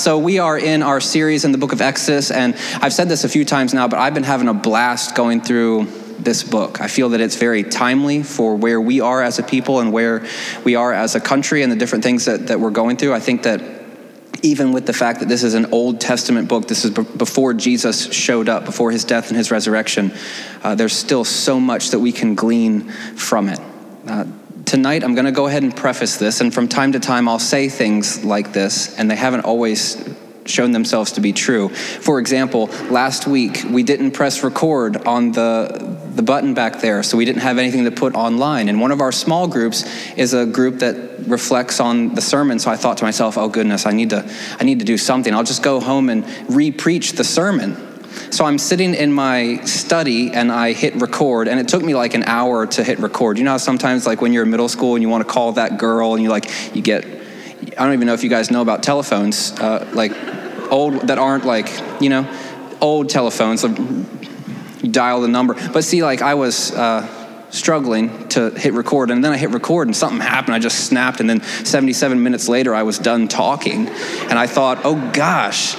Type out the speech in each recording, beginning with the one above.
So, we are in our series in the book of Exodus, and I've said this a few times now, but I've been having a blast going through this book. I feel that it's very timely for where we are as a people and where we are as a country and the different things that, that we're going through. I think that even with the fact that this is an Old Testament book, this is b- before Jesus showed up, before his death and his resurrection, uh, there's still so much that we can glean from it. Uh, tonight I'm going to go ahead and preface this, and from time to time I'll say things like this, and they haven't always shown themselves to be true. For example, last week we didn't press record on the the button back there, so we didn't have anything to put online. And one of our small groups is a group that reflects on the sermon. So I thought to myself, "Oh goodness, I need to I need to do something. I'll just go home and re-preach the sermon." So I'm sitting in my study and I hit record, and it took me like an hour to hit record. You know how sometimes, like when you're in middle school and you want to call that girl, and you like, you get, I don't even know if you guys know about telephones, uh, like old that aren't like, you know, old telephones. You dial the number. But see, like I was, uh, struggling to hit record and then i hit record and something happened i just snapped and then 77 minutes later i was done talking and i thought oh gosh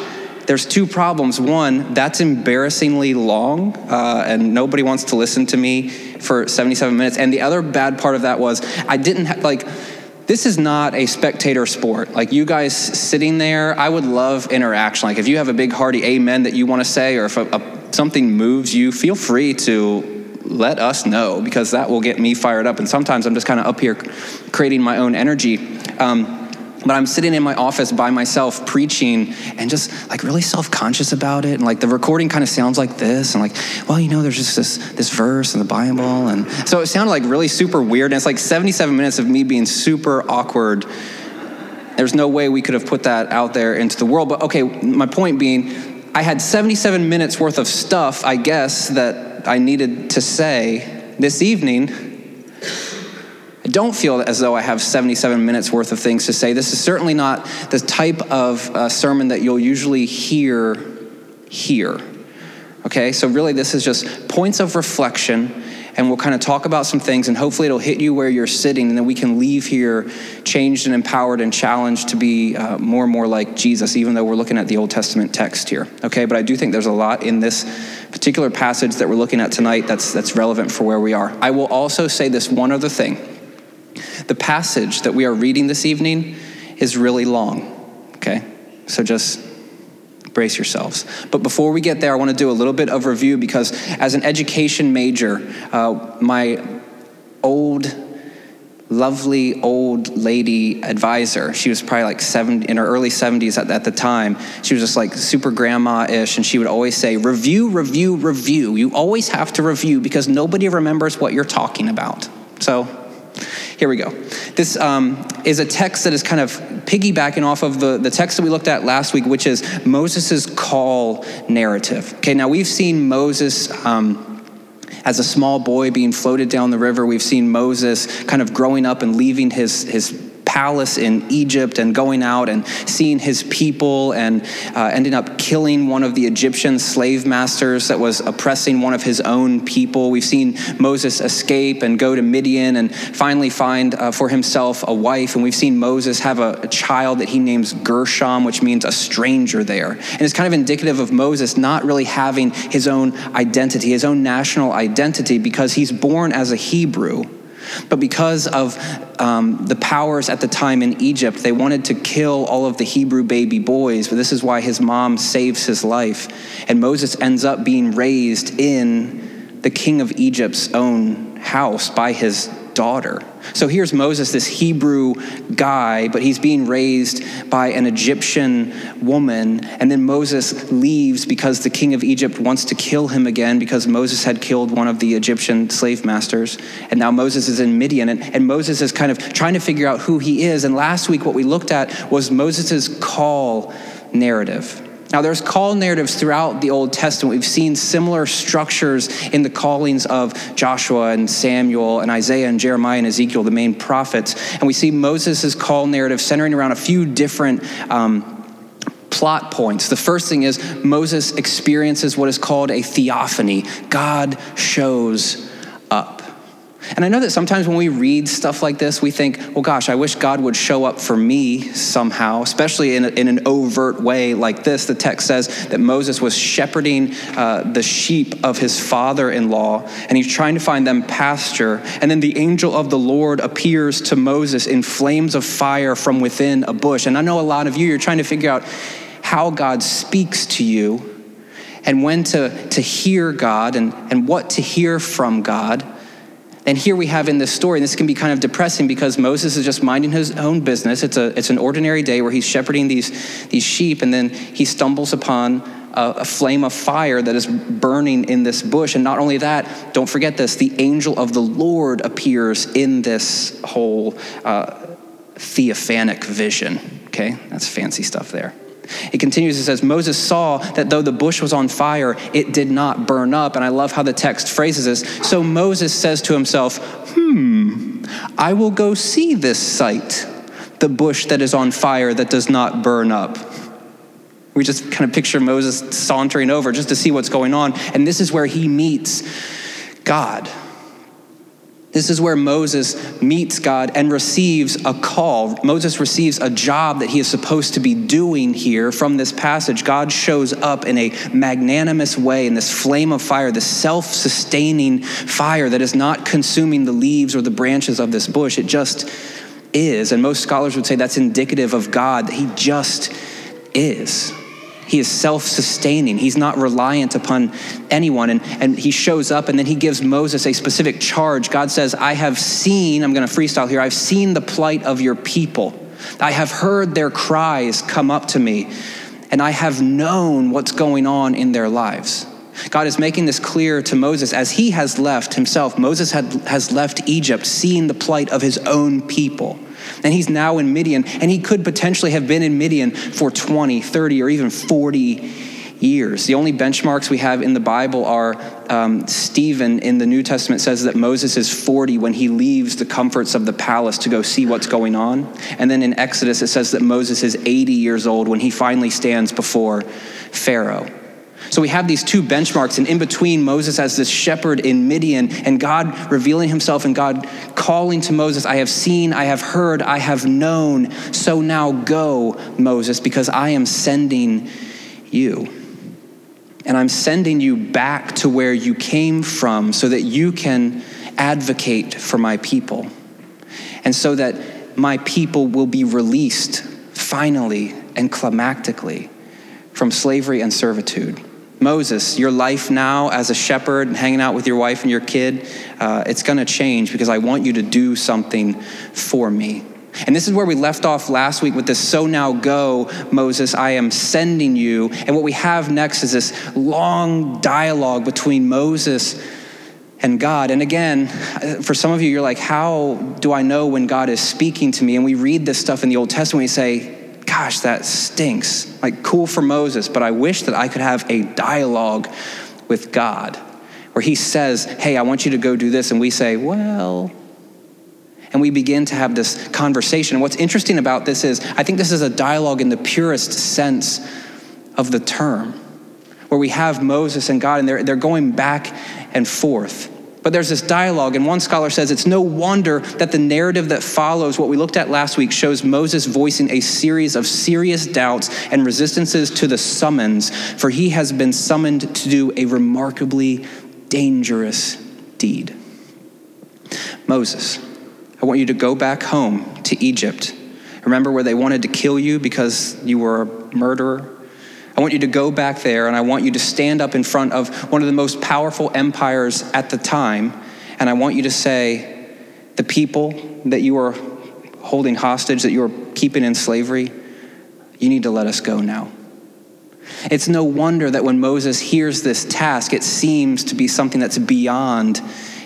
there's two problems. One, that's embarrassingly long, uh, and nobody wants to listen to me for 77 minutes. And the other bad part of that was I didn't ha- like. This is not a spectator sport. Like you guys sitting there, I would love interaction. Like if you have a big hearty amen that you want to say, or if a, a, something moves you, feel free to let us know because that will get me fired up. And sometimes I'm just kind of up here creating my own energy. Um, but I'm sitting in my office by myself preaching and just like really self-conscious about it. And like the recording kind of sounds like this. And like, well, you know, there's just this this verse in the Bible. And so it sounded like really super weird. And it's like 77 minutes of me being super awkward. There's no way we could have put that out there into the world. But okay, my point being, I had 77 minutes worth of stuff, I guess, that I needed to say this evening don't feel as though I have 77 minutes worth of things to say. This is certainly not the type of uh, sermon that you'll usually hear here. Okay, so really, this is just points of reflection, and we'll kind of talk about some things, and hopefully, it'll hit you where you're sitting, and then we can leave here changed and empowered and challenged to be uh, more and more like Jesus, even though we're looking at the Old Testament text here. Okay, but I do think there's a lot in this particular passage that we're looking at tonight that's, that's relevant for where we are. I will also say this one other thing. The passage that we are reading this evening is really long, okay? So just brace yourselves. But before we get there, I want to do a little bit of review because as an education major, uh, my old, lovely old lady advisor, she was probably like seven, in her early 70s at, at the time. She was just like super grandma ish, and she would always say, Review, review, review. You always have to review because nobody remembers what you're talking about. So here we go. This um, is a text that is kind of piggybacking off of the, the text that we looked at last week, which is Moses' call narrative. Okay, now we've seen Moses. Um, as a small boy being floated down the river, we've seen Moses kind of growing up and leaving his, his palace in Egypt and going out and seeing his people and uh, ending up killing one of the Egyptian slave masters that was oppressing one of his own people. We've seen Moses escape and go to Midian and finally find uh, for himself a wife. And we've seen Moses have a, a child that he names Gershom, which means a stranger there. And it's kind of indicative of Moses not really having his own identity, his own national identity, because he's born as a Hebrew. But because of um, the powers at the time in Egypt, they wanted to kill all of the Hebrew baby boys. But this is why his mom saves his life. And Moses ends up being raised in the king of Egypt's own house by his daughter. So here's Moses, this Hebrew guy, but he's being raised by an Egyptian woman. And then Moses leaves because the king of Egypt wants to kill him again because Moses had killed one of the Egyptian slave masters. And now Moses is in Midian, and, and Moses is kind of trying to figure out who he is. And last week, what we looked at was Moses' call narrative. Now, there's call narratives throughout the Old Testament. We've seen similar structures in the callings of Joshua and Samuel and Isaiah and Jeremiah and Ezekiel, the main prophets. And we see Moses' call narrative centering around a few different um, plot points. The first thing is Moses experiences what is called a theophany God shows. And I know that sometimes when we read stuff like this, we think, well, gosh, I wish God would show up for me somehow, especially in, a, in an overt way like this. The text says that Moses was shepherding uh, the sheep of his father in law, and he's trying to find them pasture. And then the angel of the Lord appears to Moses in flames of fire from within a bush. And I know a lot of you, you're trying to figure out how God speaks to you and when to, to hear God and, and what to hear from God. And here we have in this story, and this can be kind of depressing because Moses is just minding his own business. It's, a, it's an ordinary day where he's shepherding these, these sheep, and then he stumbles upon a, a, flame of fire that is burning in this bush. And not only that, don't forget this the angel of the Lord appears in this whole uh, theophanic vision. Okay, that's fancy stuff there. It continues, it says, Moses saw that though the bush was on fire, it did not burn up. And I love how the text phrases this. So Moses says to himself, Hmm, I will go see this sight, the bush that is on fire that does not burn up. We just kind of picture Moses sauntering over just to see what's going on. And this is where he meets God. This is where Moses meets God and receives a call. Moses receives a job that he is supposed to be doing here from this passage. God shows up in a magnanimous way in this flame of fire, this self sustaining fire that is not consuming the leaves or the branches of this bush. It just is. And most scholars would say that's indicative of God, that he just is. He is self sustaining. He's not reliant upon anyone. And, and he shows up and then he gives Moses a specific charge. God says, I have seen, I'm going to freestyle here, I've seen the plight of your people. I have heard their cries come up to me, and I have known what's going on in their lives. God is making this clear to Moses as he has left himself. Moses had, has left Egypt, seeing the plight of his own people. And he's now in Midian, and he could potentially have been in Midian for 20, 30, or even 40 years. The only benchmarks we have in the Bible are um, Stephen in the New Testament says that Moses is 40 when he leaves the comforts of the palace to go see what's going on. And then in Exodus, it says that Moses is 80 years old when he finally stands before Pharaoh. So we have these two benchmarks, and in between, Moses as this shepherd in Midian, and God revealing himself, and God calling to Moses, I have seen, I have heard, I have known. So now go, Moses, because I am sending you. And I'm sending you back to where you came from so that you can advocate for my people. And so that my people will be released finally and climactically from slavery and servitude. Moses, your life now as a shepherd and hanging out with your wife and your kid, uh, it's going to change because I want you to do something for me. And this is where we left off last week with this so now go, Moses, I am sending you. And what we have next is this long dialogue between Moses and God. And again, for some of you, you're like, how do I know when God is speaking to me? And we read this stuff in the Old Testament, we say, gosh, that stinks. Like, cool for Moses, but I wish that I could have a dialogue with God where he says, hey, I want you to go do this. And we say, well, and we begin to have this conversation. And what's interesting about this is, I think this is a dialogue in the purest sense of the term, where we have Moses and God, and they're, they're going back and forth. But there's this dialogue, and one scholar says it's no wonder that the narrative that follows what we looked at last week shows Moses voicing a series of serious doubts and resistances to the summons, for he has been summoned to do a remarkably dangerous deed. Moses, I want you to go back home to Egypt. Remember where they wanted to kill you because you were a murderer? I want you to go back there and I want you to stand up in front of one of the most powerful empires at the time. And I want you to say, the people that you are holding hostage, that you are keeping in slavery, you need to let us go now. It's no wonder that when Moses hears this task, it seems to be something that's beyond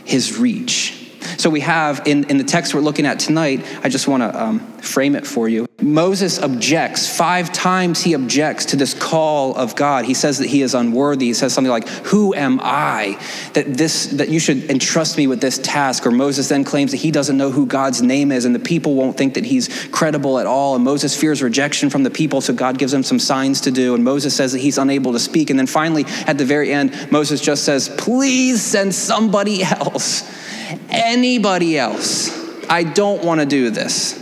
his reach. So we have in, in the text we're looking at tonight, I just want to um, frame it for you. Moses objects. Five times he objects to this call of God. He says that he is unworthy. He says something like, Who am I that, this, that you should entrust me with this task? Or Moses then claims that he doesn't know who God's name is and the people won't think that he's credible at all. And Moses fears rejection from the people, so God gives him some signs to do. And Moses says that he's unable to speak. And then finally, at the very end, Moses just says, Please send somebody else. Anybody else. I don't want to do this.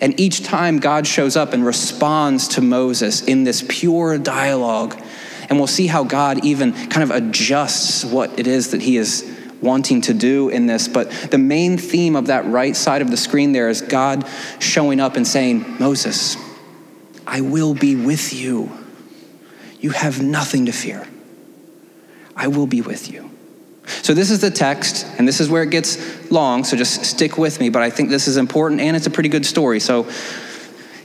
And each time God shows up and responds to Moses in this pure dialogue, and we'll see how God even kind of adjusts what it is that he is wanting to do in this. But the main theme of that right side of the screen there is God showing up and saying, Moses, I will be with you. You have nothing to fear. I will be with you. So, this is the text, and this is where it gets long, so just stick with me. But I think this is important, and it's a pretty good story. So,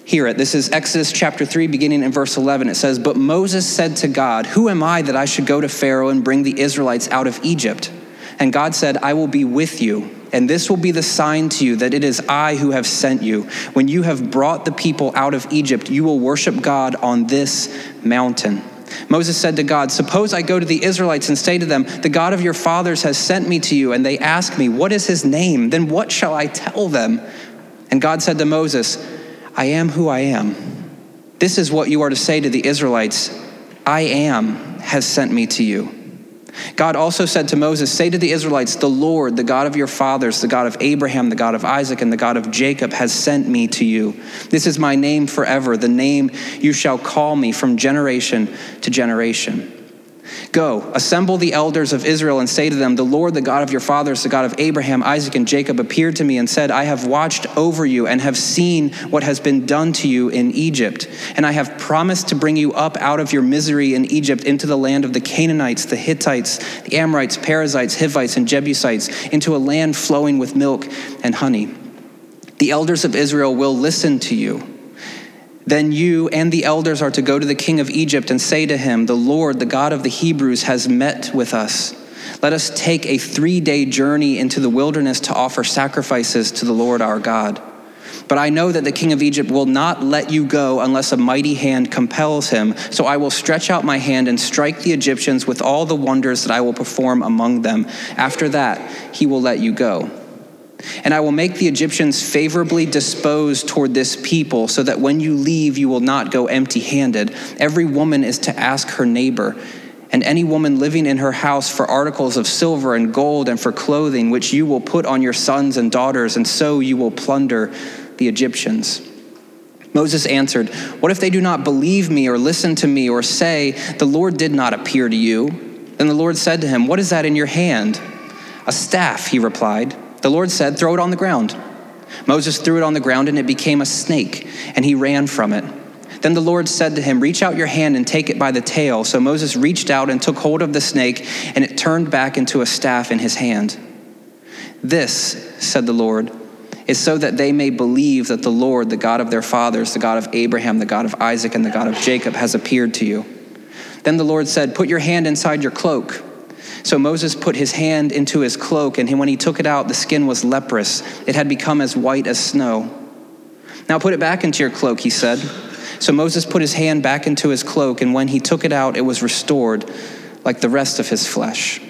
hear it. This is Exodus chapter 3, beginning in verse 11. It says, But Moses said to God, Who am I that I should go to Pharaoh and bring the Israelites out of Egypt? And God said, I will be with you, and this will be the sign to you that it is I who have sent you. When you have brought the people out of Egypt, you will worship God on this mountain. Moses said to God, Suppose I go to the Israelites and say to them, The God of your fathers has sent me to you, and they ask me, What is his name? Then what shall I tell them? And God said to Moses, I am who I am. This is what you are to say to the Israelites I am has sent me to you. God also said to Moses, Say to the Israelites, The Lord, the God of your fathers, the God of Abraham, the God of Isaac, and the God of Jacob, has sent me to you. This is my name forever, the name you shall call me from generation to generation. Go, assemble the elders of Israel and say to them, The Lord, the God of your fathers, the God of Abraham, Isaac, and Jacob, appeared to me and said, I have watched over you and have seen what has been done to you in Egypt. And I have promised to bring you up out of your misery in Egypt into the land of the Canaanites, the Hittites, the Amorites, Perizzites, Hivites, and Jebusites, into a land flowing with milk and honey. The elders of Israel will listen to you. Then you and the elders are to go to the king of Egypt and say to him, The Lord, the God of the Hebrews, has met with us. Let us take a three day journey into the wilderness to offer sacrifices to the Lord our God. But I know that the king of Egypt will not let you go unless a mighty hand compels him. So I will stretch out my hand and strike the Egyptians with all the wonders that I will perform among them. After that, he will let you go. And I will make the Egyptians favorably disposed toward this people, so that when you leave, you will not go empty handed. Every woman is to ask her neighbor, and any woman living in her house for articles of silver and gold and for clothing, which you will put on your sons and daughters, and so you will plunder the Egyptians. Moses answered, What if they do not believe me or listen to me or say, The Lord did not appear to you? Then the Lord said to him, What is that in your hand? A staff, he replied. The Lord said, Throw it on the ground. Moses threw it on the ground, and it became a snake, and he ran from it. Then the Lord said to him, Reach out your hand and take it by the tail. So Moses reached out and took hold of the snake, and it turned back into a staff in his hand. This, said the Lord, is so that they may believe that the Lord, the God of their fathers, the God of Abraham, the God of Isaac, and the God of Jacob, has appeared to you. Then the Lord said, Put your hand inside your cloak. So Moses put his hand into his cloak, and when he took it out, the skin was leprous. It had become as white as snow. Now put it back into your cloak, he said. So Moses put his hand back into his cloak, and when he took it out, it was restored like the rest of his flesh.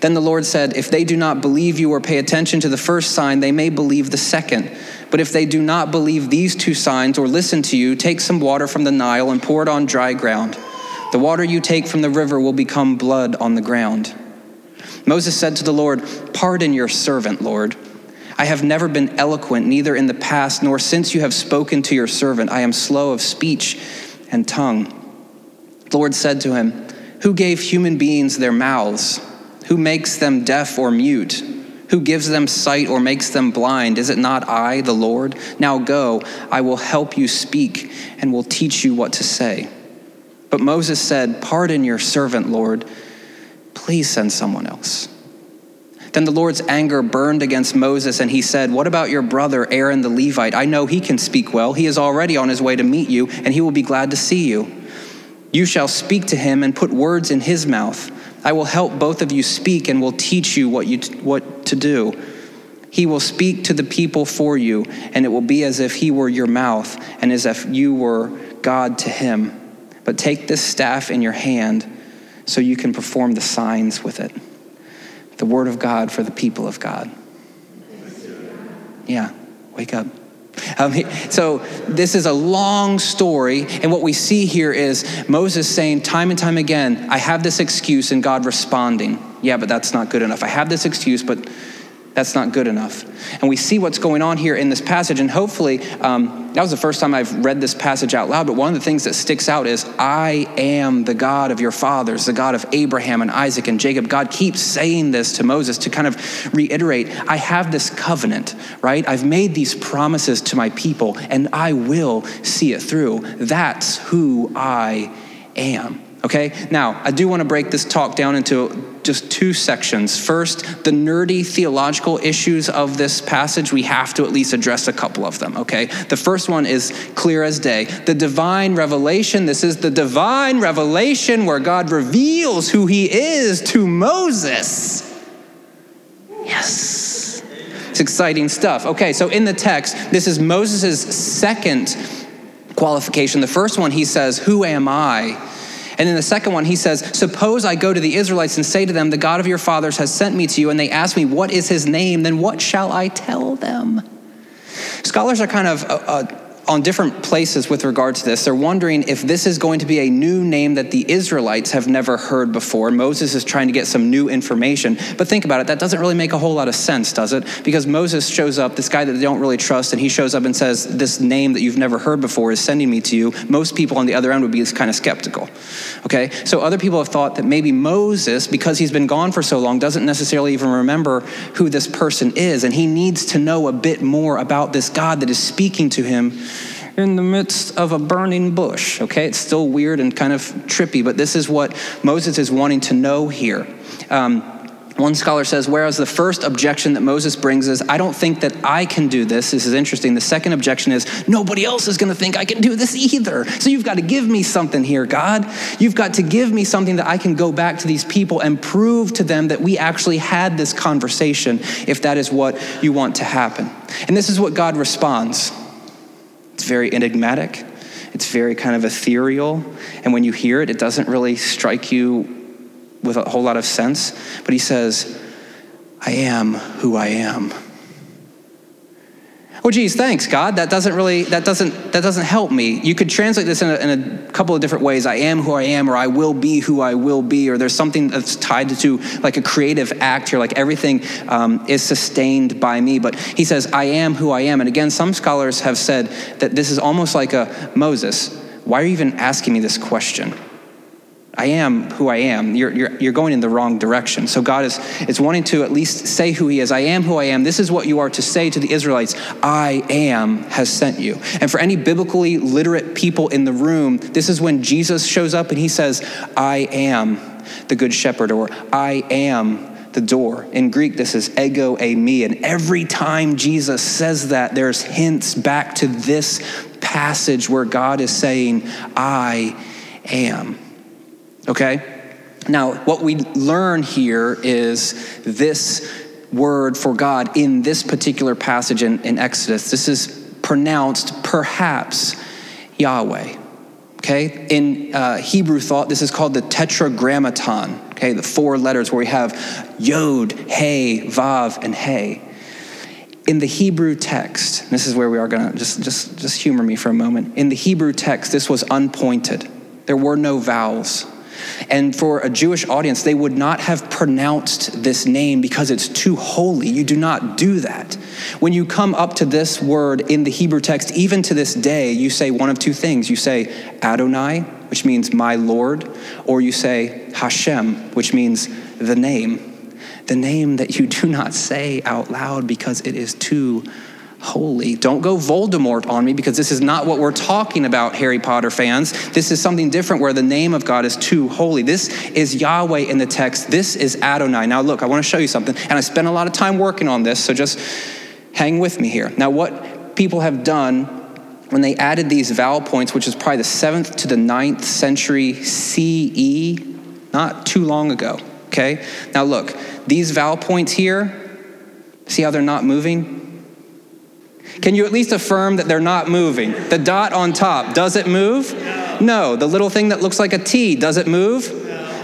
Then the Lord said, If they do not believe you or pay attention to the first sign, they may believe the second. But if they do not believe these two signs or listen to you, take some water from the Nile and pour it on dry ground. The water you take from the river will become blood on the ground. Moses said to the Lord, Pardon your servant, Lord. I have never been eloquent, neither in the past nor since you have spoken to your servant. I am slow of speech and tongue. The Lord said to him, Who gave human beings their mouths? Who makes them deaf or mute? Who gives them sight or makes them blind? Is it not I, the Lord? Now go, I will help you speak and will teach you what to say. But Moses said, Pardon your servant, Lord. Please send someone else. Then the Lord's anger burned against Moses, and he said, What about your brother Aaron the Levite? I know he can speak well. He is already on his way to meet you, and he will be glad to see you. You shall speak to him and put words in his mouth. I will help both of you speak and will teach you what, you t- what to do. He will speak to the people for you, and it will be as if he were your mouth and as if you were God to him. But take this staff in your hand so you can perform the signs with it. The word of God for the people of God. Yeah, wake up. Um, so this is a long story, and what we see here is Moses saying time and time again, "I have this excuse," and God responding. Yeah, but that's not good enough. I have this excuse, but that's not good enough. And we see what's going on here in this passage. And hopefully, um, that was the first time I've read this passage out loud. But one of the things that sticks out is, I am the God of your fathers, the God of Abraham and Isaac and Jacob. God keeps saying this to Moses to kind of reiterate, I have this covenant, right? I've made these promises to my people, and I will see it through. That's who I am. Okay, now I do want to break this talk down into just two sections. First, the nerdy theological issues of this passage, we have to at least address a couple of them, okay? The first one is clear as day. The divine revelation, this is the divine revelation where God reveals who he is to Moses. Yes. It's exciting stuff. Okay, so in the text, this is Moses' second qualification. The first one, he says, Who am I? And then the second one, he says, Suppose I go to the Israelites and say to them, The God of your fathers has sent me to you, and they ask me, What is his name? Then what shall I tell them? Scholars are kind of uh, uh, on different places with regard to this. They're wondering if this is going to be a new name that the Israelites have never heard before. Moses is trying to get some new information. But think about it, that doesn't really make a whole lot of sense, does it? Because Moses shows up, this guy that they don't really trust, and he shows up and says, This name that you've never heard before is sending me to you. Most people on the other end would be kind of skeptical. Okay? So other people have thought that maybe Moses, because he's been gone for so long, doesn't necessarily even remember who this person is, and he needs to know a bit more about this God that is speaking to him in the midst of a burning bush. Okay, it's still weird and kind of trippy, but this is what Moses is wanting to know here. Um, one scholar says, whereas the first objection that Moses brings is, I don't think that I can do this. This is interesting. The second objection is, nobody else is going to think I can do this either. So you've got to give me something here, God. You've got to give me something that I can go back to these people and prove to them that we actually had this conversation, if that is what you want to happen. And this is what God responds. It's very enigmatic, it's very kind of ethereal. And when you hear it, it doesn't really strike you with a whole lot of sense. But he says, I am who I am. Oh, geez, thanks, God. That doesn't really, that doesn't, that doesn't help me. You could translate this in a, in a, couple of different ways. I am who I am, or I will be who I will be, or there's something that's tied to like a creative act here, like everything um, is sustained by me. But he says, I am who I am. And again, some scholars have said that this is almost like a Moses. Why are you even asking me this question? I am who I am. You're, you're, you're going in the wrong direction. So God is, is wanting to at least say who He is. I am who I am. This is what you are to say to the Israelites I am has sent you. And for any biblically literate people in the room, this is when Jesus shows up and He says, I am the good shepherd, or I am the door. In Greek, this is ego eimi. And every time Jesus says that, there's hints back to this passage where God is saying, I am. Okay? Now, what we learn here is this word for God in this particular passage in, in Exodus. This is pronounced perhaps Yahweh. Okay? In uh, Hebrew thought, this is called the tetragrammaton. Okay, the four letters where we have Yod, Hey, Vav, and Hey. In the Hebrew text, this is where we are going to just, just, just humor me for a moment. In the Hebrew text, this was unpointed. There were no vowels. And for a Jewish audience, they would not have pronounced this name because it's too holy. You do not do that. When you come up to this word in the Hebrew text, even to this day, you say one of two things. You say Adonai, which means my Lord, or you say Hashem, which means the name. The name that you do not say out loud because it is too holy. Don't go Voldemort on me because this is not what we're talking about, Harry Potter fans. This is something different where the name of God is too holy. This is Yahweh in the text. This is Adonai. Now, look, I want to show you something. And I spent a lot of time working on this, so just hang with me here. Now, what people have done when they added these vowel points, which is probably the seventh to the ninth century CE, not too long ago, okay? Now, look, these vowel points here, see how they're not moving? Can you at least affirm that they're not moving? The dot on top, does it move? No. no. The little thing that looks like a T, does it move?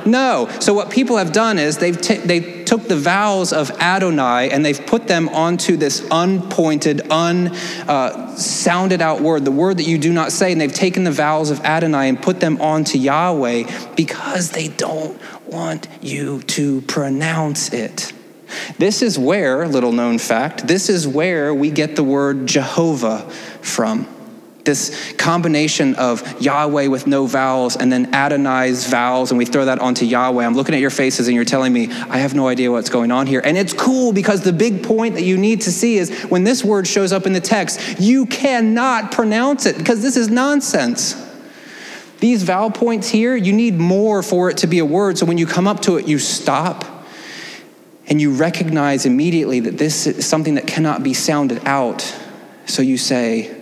No. no. So what people have done is they've, t- they took the vowels of Adonai and they've put them onto this unpointed, unsounded uh, out word, the word that you do not say. And they've taken the vowels of Adonai and put them onto Yahweh because they don't want you to pronounce it. This is where, little known fact, this is where we get the word Jehovah from. This combination of Yahweh with no vowels and then Adonai's vowels, and we throw that onto Yahweh. I'm looking at your faces and you're telling me, I have no idea what's going on here. And it's cool because the big point that you need to see is when this word shows up in the text, you cannot pronounce it because this is nonsense. These vowel points here, you need more for it to be a word. So when you come up to it, you stop and you recognize immediately that this is something that cannot be sounded out. So you say,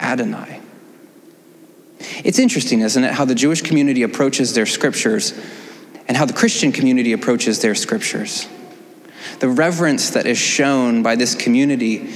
Adonai. It's interesting, isn't it, how the Jewish community approaches their scriptures and how the Christian community approaches their scriptures. The reverence that is shown by this community,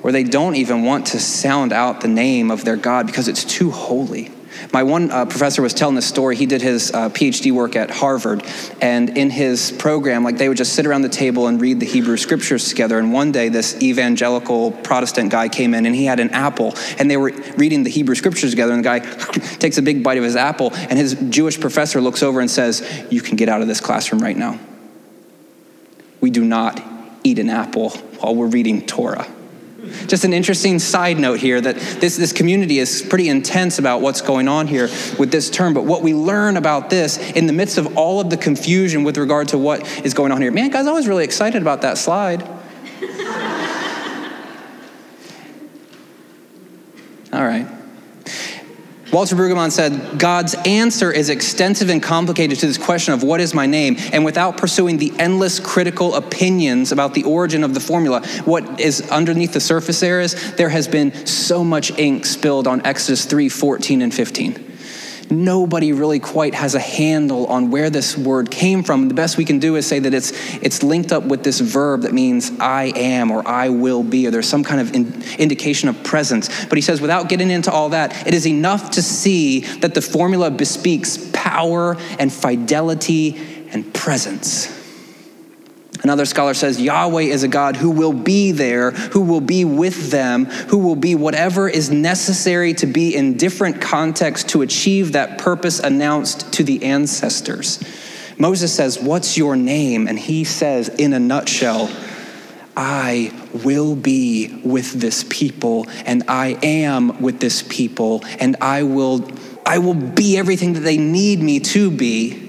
where they don't even want to sound out the name of their God because it's too holy. My one uh, professor was telling this story. He did his uh, PhD work at Harvard, and in his program, like they would just sit around the table and read the Hebrew scriptures together. And one day, this evangelical Protestant guy came in, and he had an apple, and they were reading the Hebrew scriptures together. And the guy takes a big bite of his apple, and his Jewish professor looks over and says, "You can get out of this classroom right now. We do not eat an apple while we're reading Torah." Just an interesting side note here that this, this community is pretty intense about what's going on here with this term. But what we learn about this in the midst of all of the confusion with regard to what is going on here. Man, guys, I was really excited about that slide. all right. Walter Brueggemann said, God's answer is extensive and complicated to this question of what is my name, and without pursuing the endless critical opinions about the origin of the formula, what is underneath the surface there is there has been so much ink spilled on Exodus 3 14 and 15 nobody really quite has a handle on where this word came from. The best we can do is say that it's, it's linked up with this verb that means I am or I will be, or there's some kind of in, indication of presence. But he says, without getting into all that, it is enough to see that the formula bespeaks power and fidelity and presence. Another scholar says Yahweh is a God who will be there, who will be with them, who will be whatever is necessary to be in different contexts to achieve that purpose announced to the ancestors. Moses says, What's your name? And he says, in a nutshell, I will be with this people, and I am with this people, and I will, I will be everything that they need me to be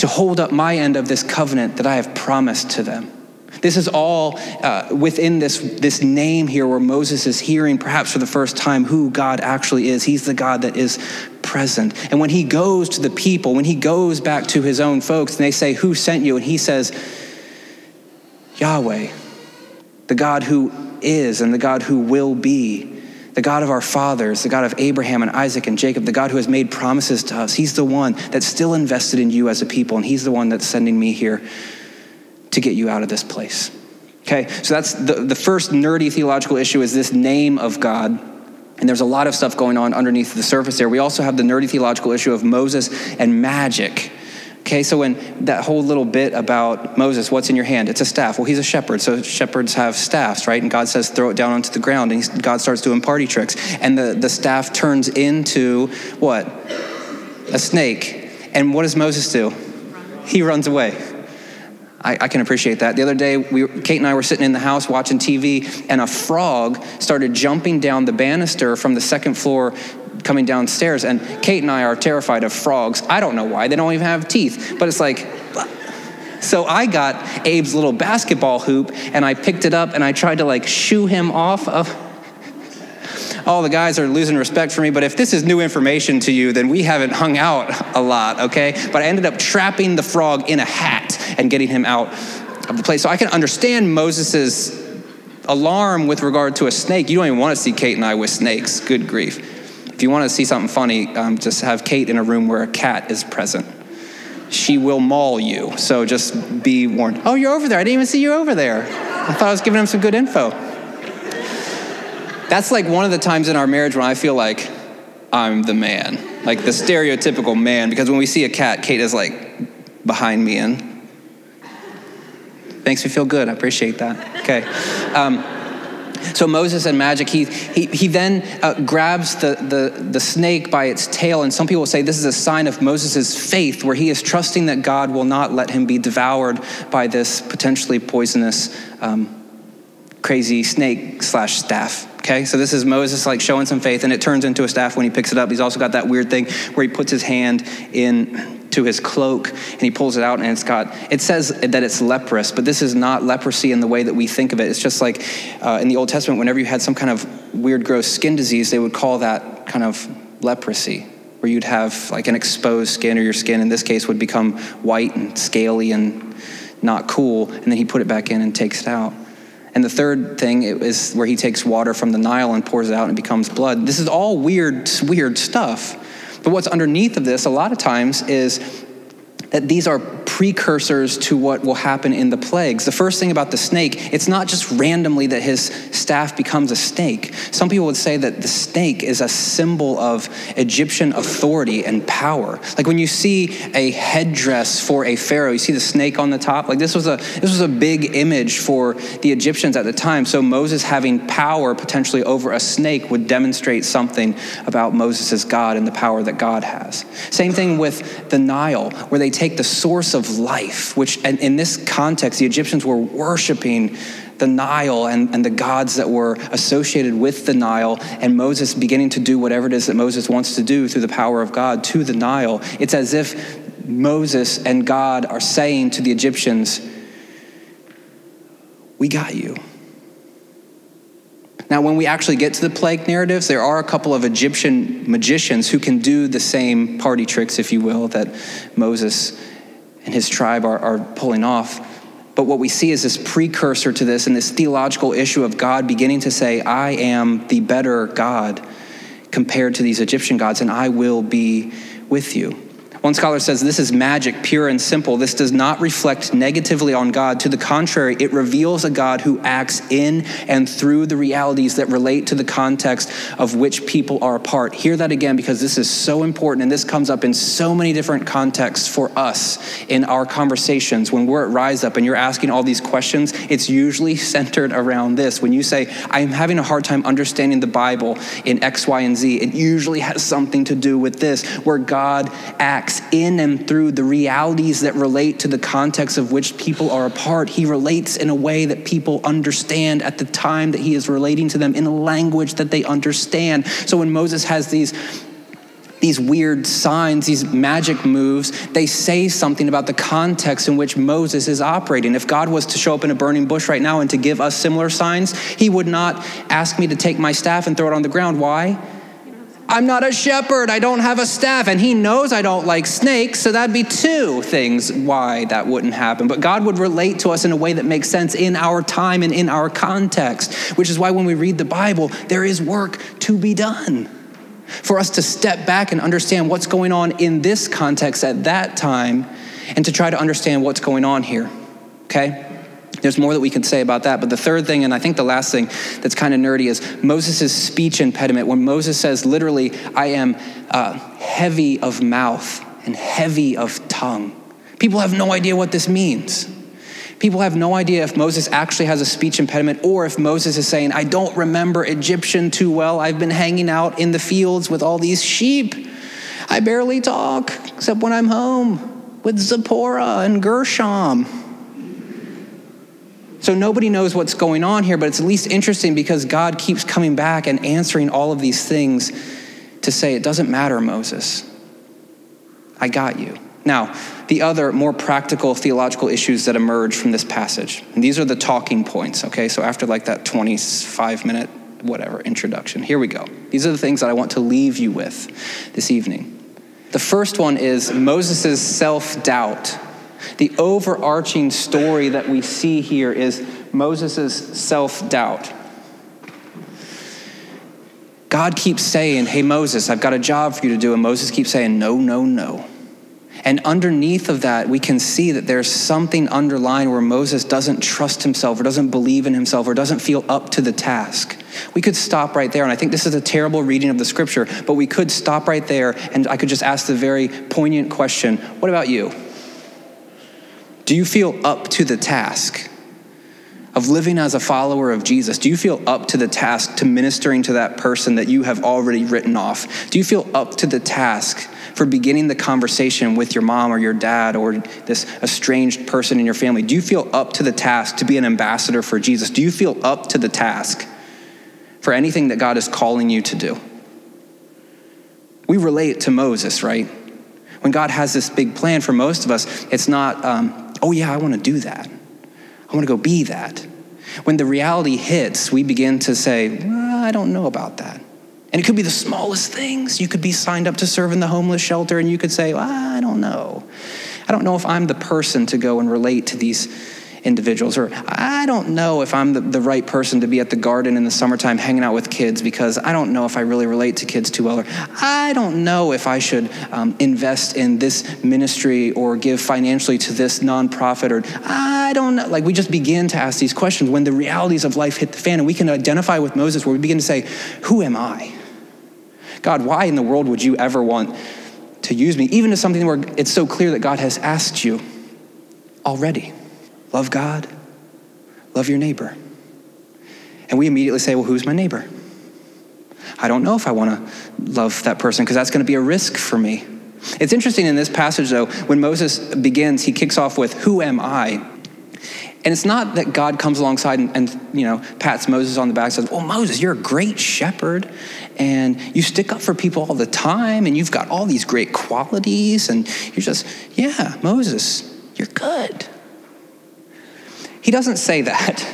to hold up my end of this covenant that I have promised to them. This is all uh, within this, this name here where Moses is hearing, perhaps for the first time, who God actually is. He's the God that is present. And when he goes to the people, when he goes back to his own folks, and they say, Who sent you? And he says, Yahweh, the God who is and the God who will be the God of our fathers, the God of Abraham and Isaac and Jacob, the God who has made promises to us. He's the one that's still invested in you as a people, and He's the one that's sending me here to get you out of this place. Okay, so that's the, the first nerdy theological issue is this name of God. And there's a lot of stuff going on underneath the surface there. We also have the nerdy theological issue of Moses and magic. Okay, so when that whole little bit about Moses, what's in your hand? It's a staff. Well, he's a shepherd, so shepherds have staffs, right? And God says, throw it down onto the ground, and God starts doing party tricks. And the, the staff turns into what? A snake. And what does Moses do? He runs away. I, I, can appreciate that. The other day, we, Kate and I were sitting in the house watching TV, and a frog started jumping down the banister from the second floor coming downstairs, and Kate and I are terrified of frogs. I don't know why. They don't even have teeth. But it's like, so I got Abe's little basketball hoop, and I picked it up and I tried to like shoo him off of. All the guys are losing respect for me, but if this is new information to you, then we haven't hung out a lot, okay? But I ended up trapping the frog in a hat and getting him out of the place. So I can understand Moses's alarm with regard to a snake. You don't even want to see Kate and I with snakes. Good grief. If you want to see something funny, um, just have Kate in a room where a cat is present. She will maul you, so just be warned. Oh, you're over there. I didn't even see you over there. I thought I was giving him some good info. That's like one of the times in our marriage when I feel like I'm the man, like the stereotypical man, because when we see a cat, Kate is like behind me and Makes me feel good. I appreciate that. Okay. Um, so Moses and magic, he, he, he then uh, grabs the, the, the snake by its tail, and some people say this is a sign of Moses' faith, where he is trusting that God will not let him be devoured by this potentially poisonous, um, crazy snake slash staff. Okay, so this is Moses like showing some faith, and it turns into a staff when he picks it up. He's also got that weird thing where he puts his hand in to his cloak and he pulls it out and it's got it says that it's leprous but this is not leprosy in the way that we think of it it's just like uh, in the old testament whenever you had some kind of weird gross skin disease they would call that kind of leprosy where you'd have like an exposed skin or your skin in this case would become white and scaly and not cool and then he put it back in and takes it out and the third thing is where he takes water from the Nile and pours it out and it becomes blood. This is all weird, weird stuff. But what's underneath of this, a lot of times, is that these are precursors to what will happen in the plagues. The first thing about the snake, it's not just randomly that his staff becomes a snake. Some people would say that the snake is a symbol of Egyptian authority and power. Like when you see a headdress for a pharaoh, you see the snake on the top. Like this was a this was a big image for the Egyptians at the time. So Moses having power potentially over a snake would demonstrate something about Moses' God and the power that God has. Same thing with the Nile, where they take the source of life, which in this context, the Egyptians were worshiping the Nile and, and the gods that were associated with the Nile, and Moses beginning to do whatever it is that Moses wants to do through the power of God to the Nile. It's as if Moses and God are saying to the Egyptians, We got you. Now, when we actually get to the plague narratives, there are a couple of Egyptian magicians who can do the same party tricks, if you will, that Moses and his tribe are, are pulling off. But what we see is this precursor to this and this theological issue of God beginning to say, I am the better God compared to these Egyptian gods, and I will be with you. One scholar says this is magic, pure and simple. This does not reflect negatively on God. To the contrary, it reveals a God who acts in and through the realities that relate to the context of which people are a part. Hear that again because this is so important and this comes up in so many different contexts for us in our conversations. When we're at Rise Up and you're asking all these questions, it's usually centered around this. When you say, I'm having a hard time understanding the Bible in X, Y, and Z, it usually has something to do with this, where God acts acts in and through the realities that relate to the context of which people are a part. He relates in a way that people understand at the time that he is relating to them in a language that they understand. So when Moses has these these weird signs, these magic moves, they say something about the context in which Moses is operating. If God was to show up in a burning bush right now and to give us similar signs, he would not ask me to take my staff and throw it on the ground. Why? I'm not a shepherd. I don't have a staff. And he knows I don't like snakes, so that'd be two things why that wouldn't happen. But God would relate to us in a way that makes sense in our time and in our context, which is why when we read the Bible, there is work to be done. For us to step back and understand what's going on in this context at that time and to try to understand what's going on here. Okay? There's more that we can say about that. But the third thing, and I think the last thing that's kind of nerdy, is Moses' speech impediment. When Moses says, literally, I am uh, heavy of mouth and heavy of tongue. People have no idea what this means. People have no idea if Moses actually has a speech impediment or if Moses is saying, I don't remember Egyptian too well. I've been hanging out in the fields with all these sheep. I barely talk except when I'm home with Zipporah and Gershom. So nobody knows what's going on here, but it's at least interesting because God keeps coming back and answering all of these things to say, it doesn't matter, Moses. I got you. Now, the other more practical theological issues that emerge from this passage, and these are the talking points, okay? So after like that 25 minute, whatever, introduction, here we go. These are the things that I want to leave you with this evening. The first one is Moses' self doubt the overarching story that we see here is Moses' self doubt. God keeps saying, Hey, Moses, I've got a job for you to do. And Moses keeps saying, No, no, no. And underneath of that, we can see that there's something underlying where Moses doesn't trust himself or doesn't believe in himself or doesn't feel up to the task. We could stop right there, and I think this is a terrible reading of the scripture, but we could stop right there and I could just ask the very poignant question What about you? Do you feel up to the task? of living as a follower of Jesus? Do you feel up to the task to ministering to that person that you have already written off? Do you feel up to the task for beginning the conversation with your mom or your dad or this estranged person in your family? Do you feel up to the task to be an ambassador for Jesus? Do you feel up to the task for anything that God is calling you to do? We relate to Moses, right? When God has this big plan for most of us, it's not, um, oh yeah, I want to do that. I want to go be that. When the reality hits, we begin to say, well, I don't know about that. And it could be the smallest things. You could be signed up to serve in the homeless shelter, and you could say, well, I don't know. I don't know if I'm the person to go and relate to these individuals. Or I don't know if I'm the, the right person to be at the garden in the summertime hanging out with kids because I don't know if I really relate to kids too well. Or I don't know if I should um, invest in this ministry or give financially to this nonprofit. Or I don't know. Like we just begin to ask these questions when the realities of life hit the fan and we can identify with Moses where we begin to say, Who am I? God, why in the world would you ever want to use me? Even to something where it's so clear that God has asked you already. Love God, love your neighbor. And we immediately say, Well, who's my neighbor? I don't know if I want to love that person because that's going to be a risk for me. It's interesting in this passage, though, when Moses begins, he kicks off with, Who am I? And it's not that God comes alongside and, and, you know pats Moses on the back and says, "Well, Moses, you're a great shepherd, and you stick up for people all the time, and you've got all these great qualities, and you're just, yeah, Moses, you're good." He doesn't say that,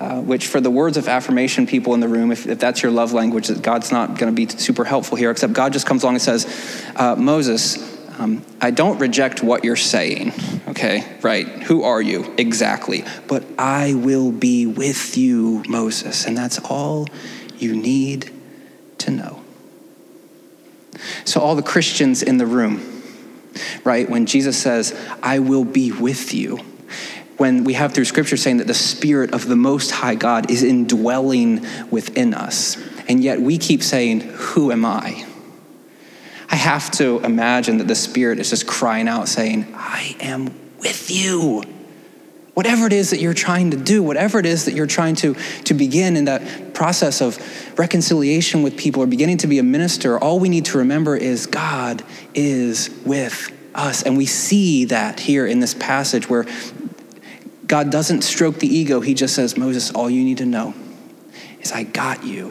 uh, which for the words of affirmation people in the room, if, if that's your love language, that God's not going to be super helpful here, except God just comes along and says, uh, Moses, um, I don't reject what you're saying, okay? Right. Who are you? Exactly. But I will be with you, Moses. And that's all you need to know. So, all the Christians in the room, right, when Jesus says, I will be with you, when we have through scripture saying that the Spirit of the Most High God is indwelling within us. And yet we keep saying, Who am I? I have to imagine that the Spirit is just crying out, saying, I am with you. Whatever it is that you're trying to do, whatever it is that you're trying to, to begin in that process of reconciliation with people or beginning to be a minister, all we need to remember is God is with us. And we see that here in this passage where God doesn't stroke the ego. He just says, Moses, all you need to know is I got you.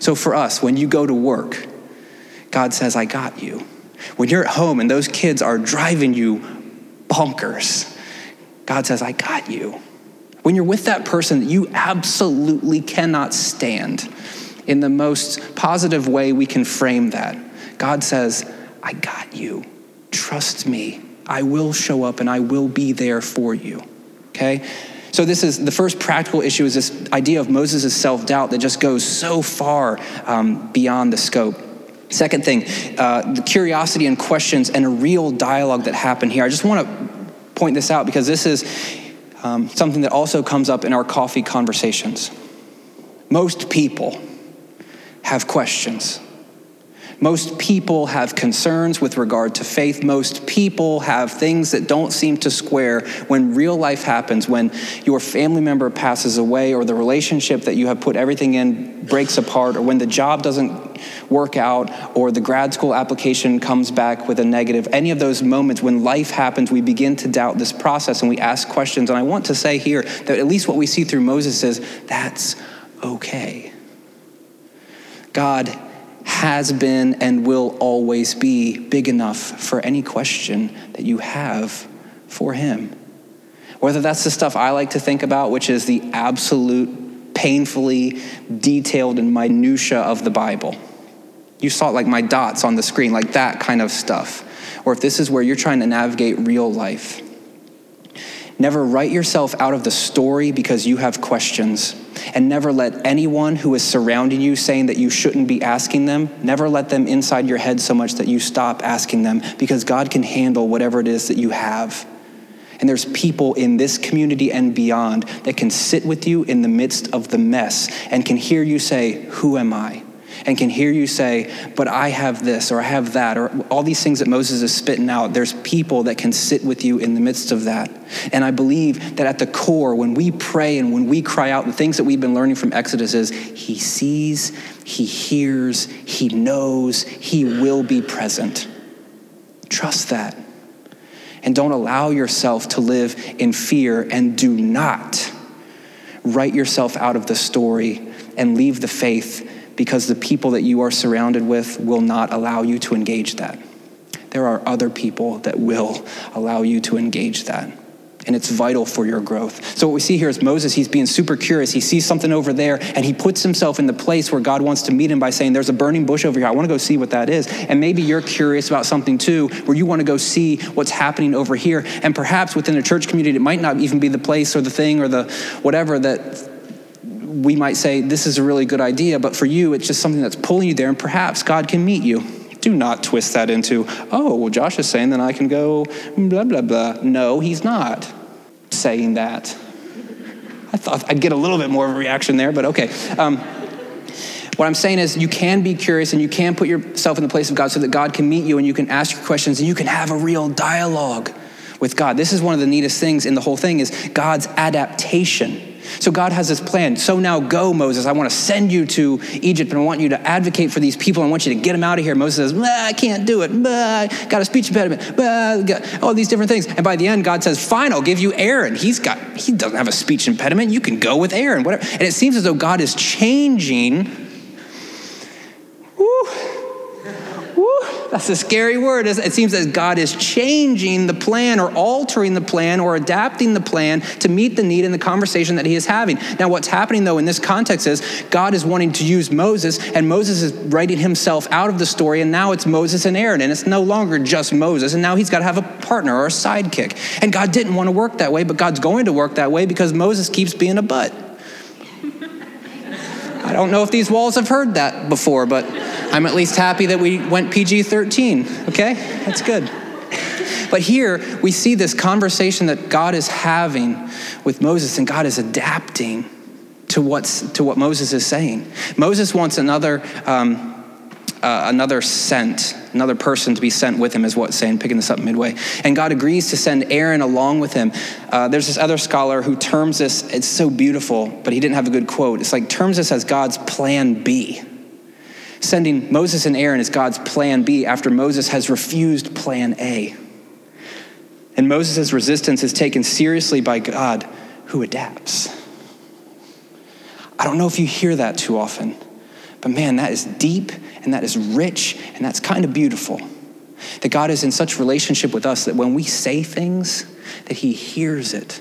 So for us, when you go to work, God says, I got you. When you're at home and those kids are driving you bonkers, God says, I got you. When you're with that person that you absolutely cannot stand, in the most positive way we can frame that, God says, I got you. Trust me. I will show up and I will be there for you okay? So, this is the first practical issue is this idea of Moses' self doubt that just goes so far um, beyond the scope. Second thing, uh, the curiosity and questions and a real dialogue that happened here. I just want to point this out because this is um, something that also comes up in our coffee conversations. Most people have questions. Most people have concerns with regard to faith. Most people have things that don't seem to square when real life happens, when your family member passes away, or the relationship that you have put everything in breaks apart, or when the job doesn't work out, or the grad school application comes back with a negative. Any of those moments when life happens, we begin to doubt this process and we ask questions. And I want to say here that at least what we see through Moses is that's okay. God has been and will always be big enough for any question that you have for Him. Whether that's the stuff I like to think about, which is the absolute, painfully detailed and minutia of the Bible. You saw it like my dots on the screen, like that kind of stuff. Or if this is where you're trying to navigate real life. Never write yourself out of the story because you have questions and never let anyone who is surrounding you saying that you shouldn't be asking them, never let them inside your head so much that you stop asking them because God can handle whatever it is that you have. And there's people in this community and beyond that can sit with you in the midst of the mess and can hear you say, Who am I? And can hear you say, But I have this, or I have that, or all these things that Moses is spitting out, there's people that can sit with you in the midst of that. And I believe that at the core, when we pray and when we cry out, the things that we've been learning from Exodus is He sees, He hears, He knows, He will be present. Trust that. And don't allow yourself to live in fear and do not write yourself out of the story and leave the faith because the people that you are surrounded with will not allow you to engage that. There are other people that will allow you to engage that and it's vital for your growth. So, what we see here is Moses, he's being super curious. He sees something over there, and he puts himself in the place where God wants to meet him by saying, There's a burning bush over here. I want to go see what that is. And maybe you're curious about something too, where you want to go see what's happening over here. And perhaps within a church community, it might not even be the place or the thing or the whatever that we might say, This is a really good idea. But for you, it's just something that's pulling you there, and perhaps God can meet you. Do not twist that into, oh, well, Josh is saying that I can go blah, blah, blah. No, he's not saying that. I thought I'd get a little bit more of a reaction there, but okay. Um, what I'm saying is, you can be curious and you can put yourself in the place of God so that God can meet you and you can ask your questions and you can have a real dialogue with God. This is one of the neatest things in the whole thing is God's adaptation so God has this plan. So now go, Moses. I want to send you to Egypt and I want you to advocate for these people. I want you to get them out of here. Moses says, I can't do it. I got a speech impediment. got all these different things. And by the end, God says, fine, I'll give you Aaron. He's got, he doesn't have a speech impediment. You can go with Aaron, whatever. And it seems as though God is changing That's a scary word. It seems that God is changing the plan or altering the plan or adapting the plan to meet the need in the conversation that he is having. Now, what's happening though in this context is God is wanting to use Moses, and Moses is writing himself out of the story, and now it's Moses and Aaron, and it's no longer just Moses, and now he's got to have a partner or a sidekick. And God didn't want to work that way, but God's going to work that way because Moses keeps being a butt. I don't know if these walls have heard that before, but I'm at least happy that we went PG 13, okay? That's good. But here we see this conversation that God is having with Moses, and God is adapting to, what's, to what Moses is saying. Moses wants another, um, uh, another sent, another person to be sent with him, is what's saying, picking this up midway. And God agrees to send Aaron along with him. Uh, there's this other scholar who terms this, it's so beautiful, but he didn't have a good quote. It's like terms this as God's plan B. Sending Moses and Aaron is God's plan B after Moses has refused plan A. And Moses' resistance is taken seriously by God, who adapts. I don't know if you hear that too often, but man, that is deep and that is rich and that's kind of beautiful. That God is in such relationship with us that when we say things, that He hears it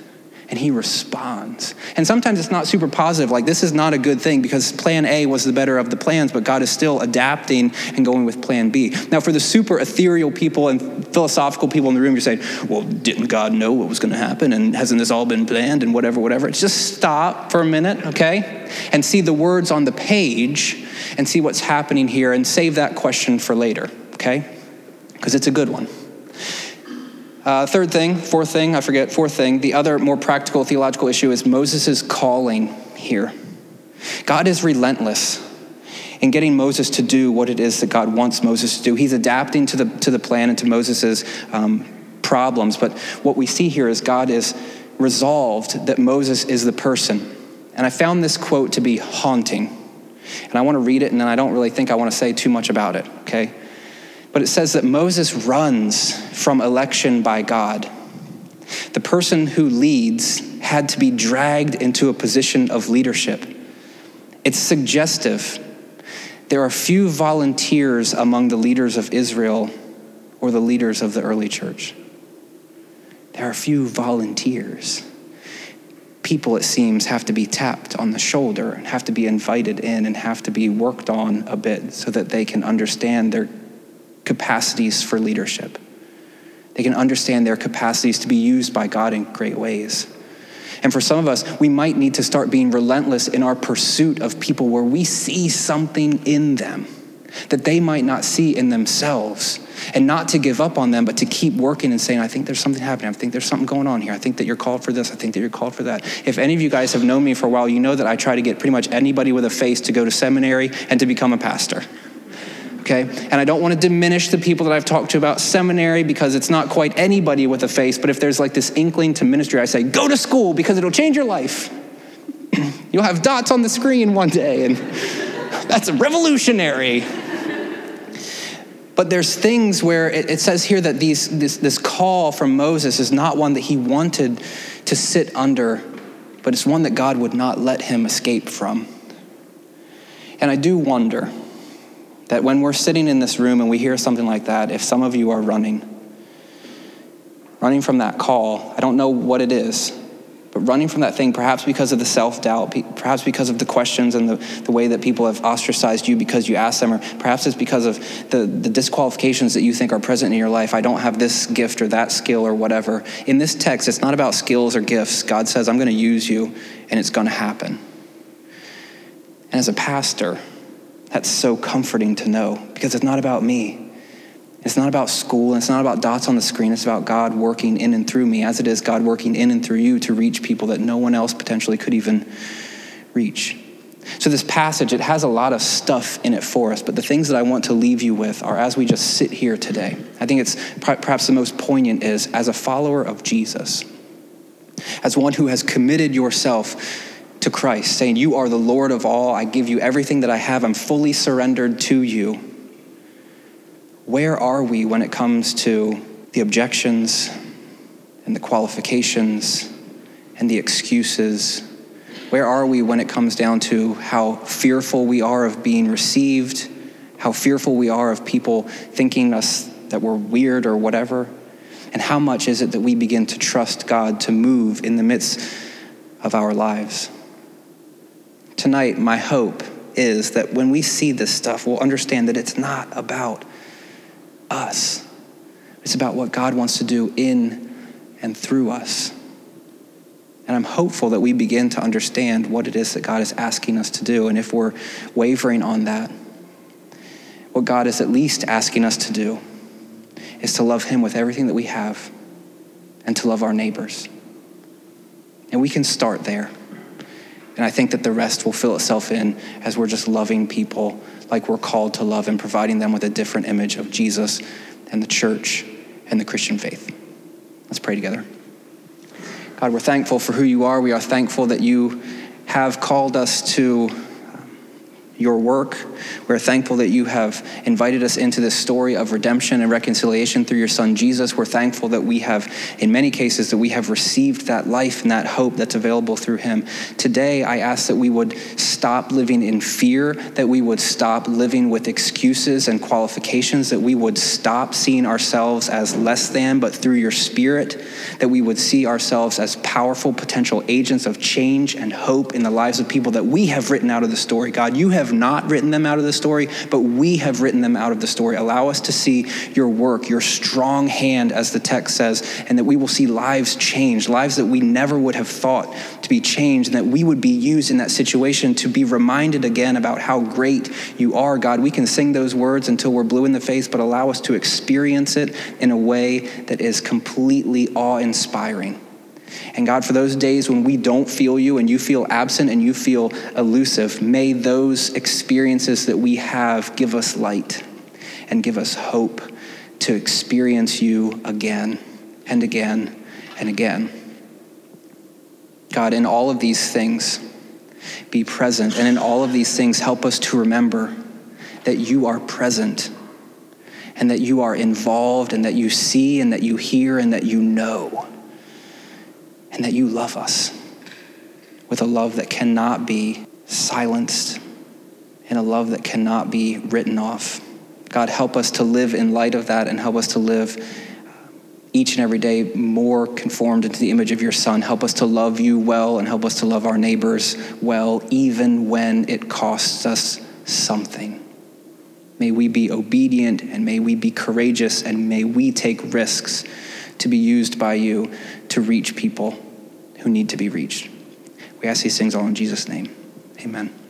and he responds. And sometimes it's not super positive, like this is not a good thing because plan A was the better of the plans, but God is still adapting and going with plan B. Now, for the super ethereal people and philosophical people in the room, you're saying, well, didn't God know what was going to happen? And hasn't this all been planned and whatever, whatever? Just stop for a minute, okay? And see the words on the page and see what's happening here and save that question for later, okay? Because it's a good one. Uh, third thing, fourth thing, I forget, fourth thing, the other more practical theological issue is Moses' calling here. God is relentless in getting Moses to do what it is that God wants Moses to do. He's adapting to the, to the plan and to Moses' um, problems. But what we see here is God is resolved that Moses is the person. And I found this quote to be haunting. And I want to read it, and then I don't really think I want to say too much about it, okay? But it says that Moses runs from election by God. The person who leads had to be dragged into a position of leadership. It's suggestive. There are few volunteers among the leaders of Israel or the leaders of the early church. There are few volunteers. People, it seems, have to be tapped on the shoulder and have to be invited in and have to be worked on a bit so that they can understand their capacities for leadership. They can understand their capacities to be used by God in great ways. And for some of us, we might need to start being relentless in our pursuit of people where we see something in them. that they might not see in themselves and not to give up on them, but to keep working and saying, I think there's something happening. I think there's something going on here. I think that you're called for this. I think that you're called for that. If any of you guys have known me for a while, you know that I try to get pretty much anybody with a face to go to seminary and to become a pastor. Okay? And I don't want to diminish the people that I've talked to about seminary because it's not quite anybody with a face, but if there's like this inkling to ministry, I say, go to school because it'll change your life. You'll have dots on the screen one day, and that's revolutionary. But there's things where it, it says here that these, this, this call from Moses is not one that he wanted to sit under, but it's one that God would not let him escape from. And I do wonder that when we're sitting in this room and we hear something like that, if some of you are running, running from that call, I don't know what it is, but running from that thing, perhaps because of the self doubt, perhaps because of the questions and the, the way that people have ostracized you because you asked them, or perhaps it's because of the, the disqualifications that you think are present in your life. I don't have this gift or that skill or whatever. In this text, it's not about skills or gifts. God says, I'm going to use you, and it's going to happen. And as a pastor, that's so comforting to know because it's not about me. It's not about school, it's not about dots on the screen. It's about God working in and through me, as it is God working in and through you to reach people that no one else potentially could even reach. So, this passage, it has a lot of stuff in it for us, but the things that I want to leave you with are as we just sit here today. I think it's perhaps the most poignant is as a follower of Jesus, as one who has committed yourself to Christ, saying, You are the Lord of all, I give you everything that I have, I'm fully surrendered to you where are we when it comes to the objections and the qualifications and the excuses? Where are we when it comes down to how fearful we are of being received, how fearful we are of people thinking us that we're weird or whatever? And how much is it that we begin to trust God to move in the midst of our lives? Tonight, my hope is that when we see this stuff, we'll understand that it's not about us. It's about what God wants to do in and through us. And I'm hopeful that we begin to understand what it is that God is asking us to do. And if we're wavering on that, what God is at least asking us to do is to love Him with everything that we have and to love our neighbors. And we can start there. And I think that the rest will fill itself in as we're just loving people like we're called to love and providing them with a different image of Jesus and the church and the Christian faith. Let's pray together. God, we're thankful for who you are. We are thankful that you have called us to your work. We're thankful that you have invited us into this story of redemption and reconciliation through your son Jesus. We're thankful that we have, in many cases, that we have received that life and that hope that's available through him. Today, I ask that we would stop living in fear, that we would stop living with excuses and qualifications, that we would stop seeing ourselves as less than, but through your spirit, that we would see ourselves as powerful potential agents of change and hope in the lives of people that we have written out of the story. God, you have have not written them out of the story, but we have written them out of the story. Allow us to see your work, your strong hand, as the text says, and that we will see lives changed, lives that we never would have thought to be changed, and that we would be used in that situation to be reminded again about how great you are, God. We can sing those words until we're blue in the face, but allow us to experience it in a way that is completely awe inspiring. And God, for those days when we don't feel you and you feel absent and you feel elusive, may those experiences that we have give us light and give us hope to experience you again and again and again. God, in all of these things, be present. And in all of these things, help us to remember that you are present and that you are involved and that you see and that you hear and that you know and that you love us with a love that cannot be silenced and a love that cannot be written off. God, help us to live in light of that and help us to live uh, each and every day more conformed into the image of your Son. Help us to love you well and help us to love our neighbors well, even when it costs us something. May we be obedient and may we be courageous and may we take risks to be used by you to reach people who need to be reached. We ask these things all in Jesus' name. Amen.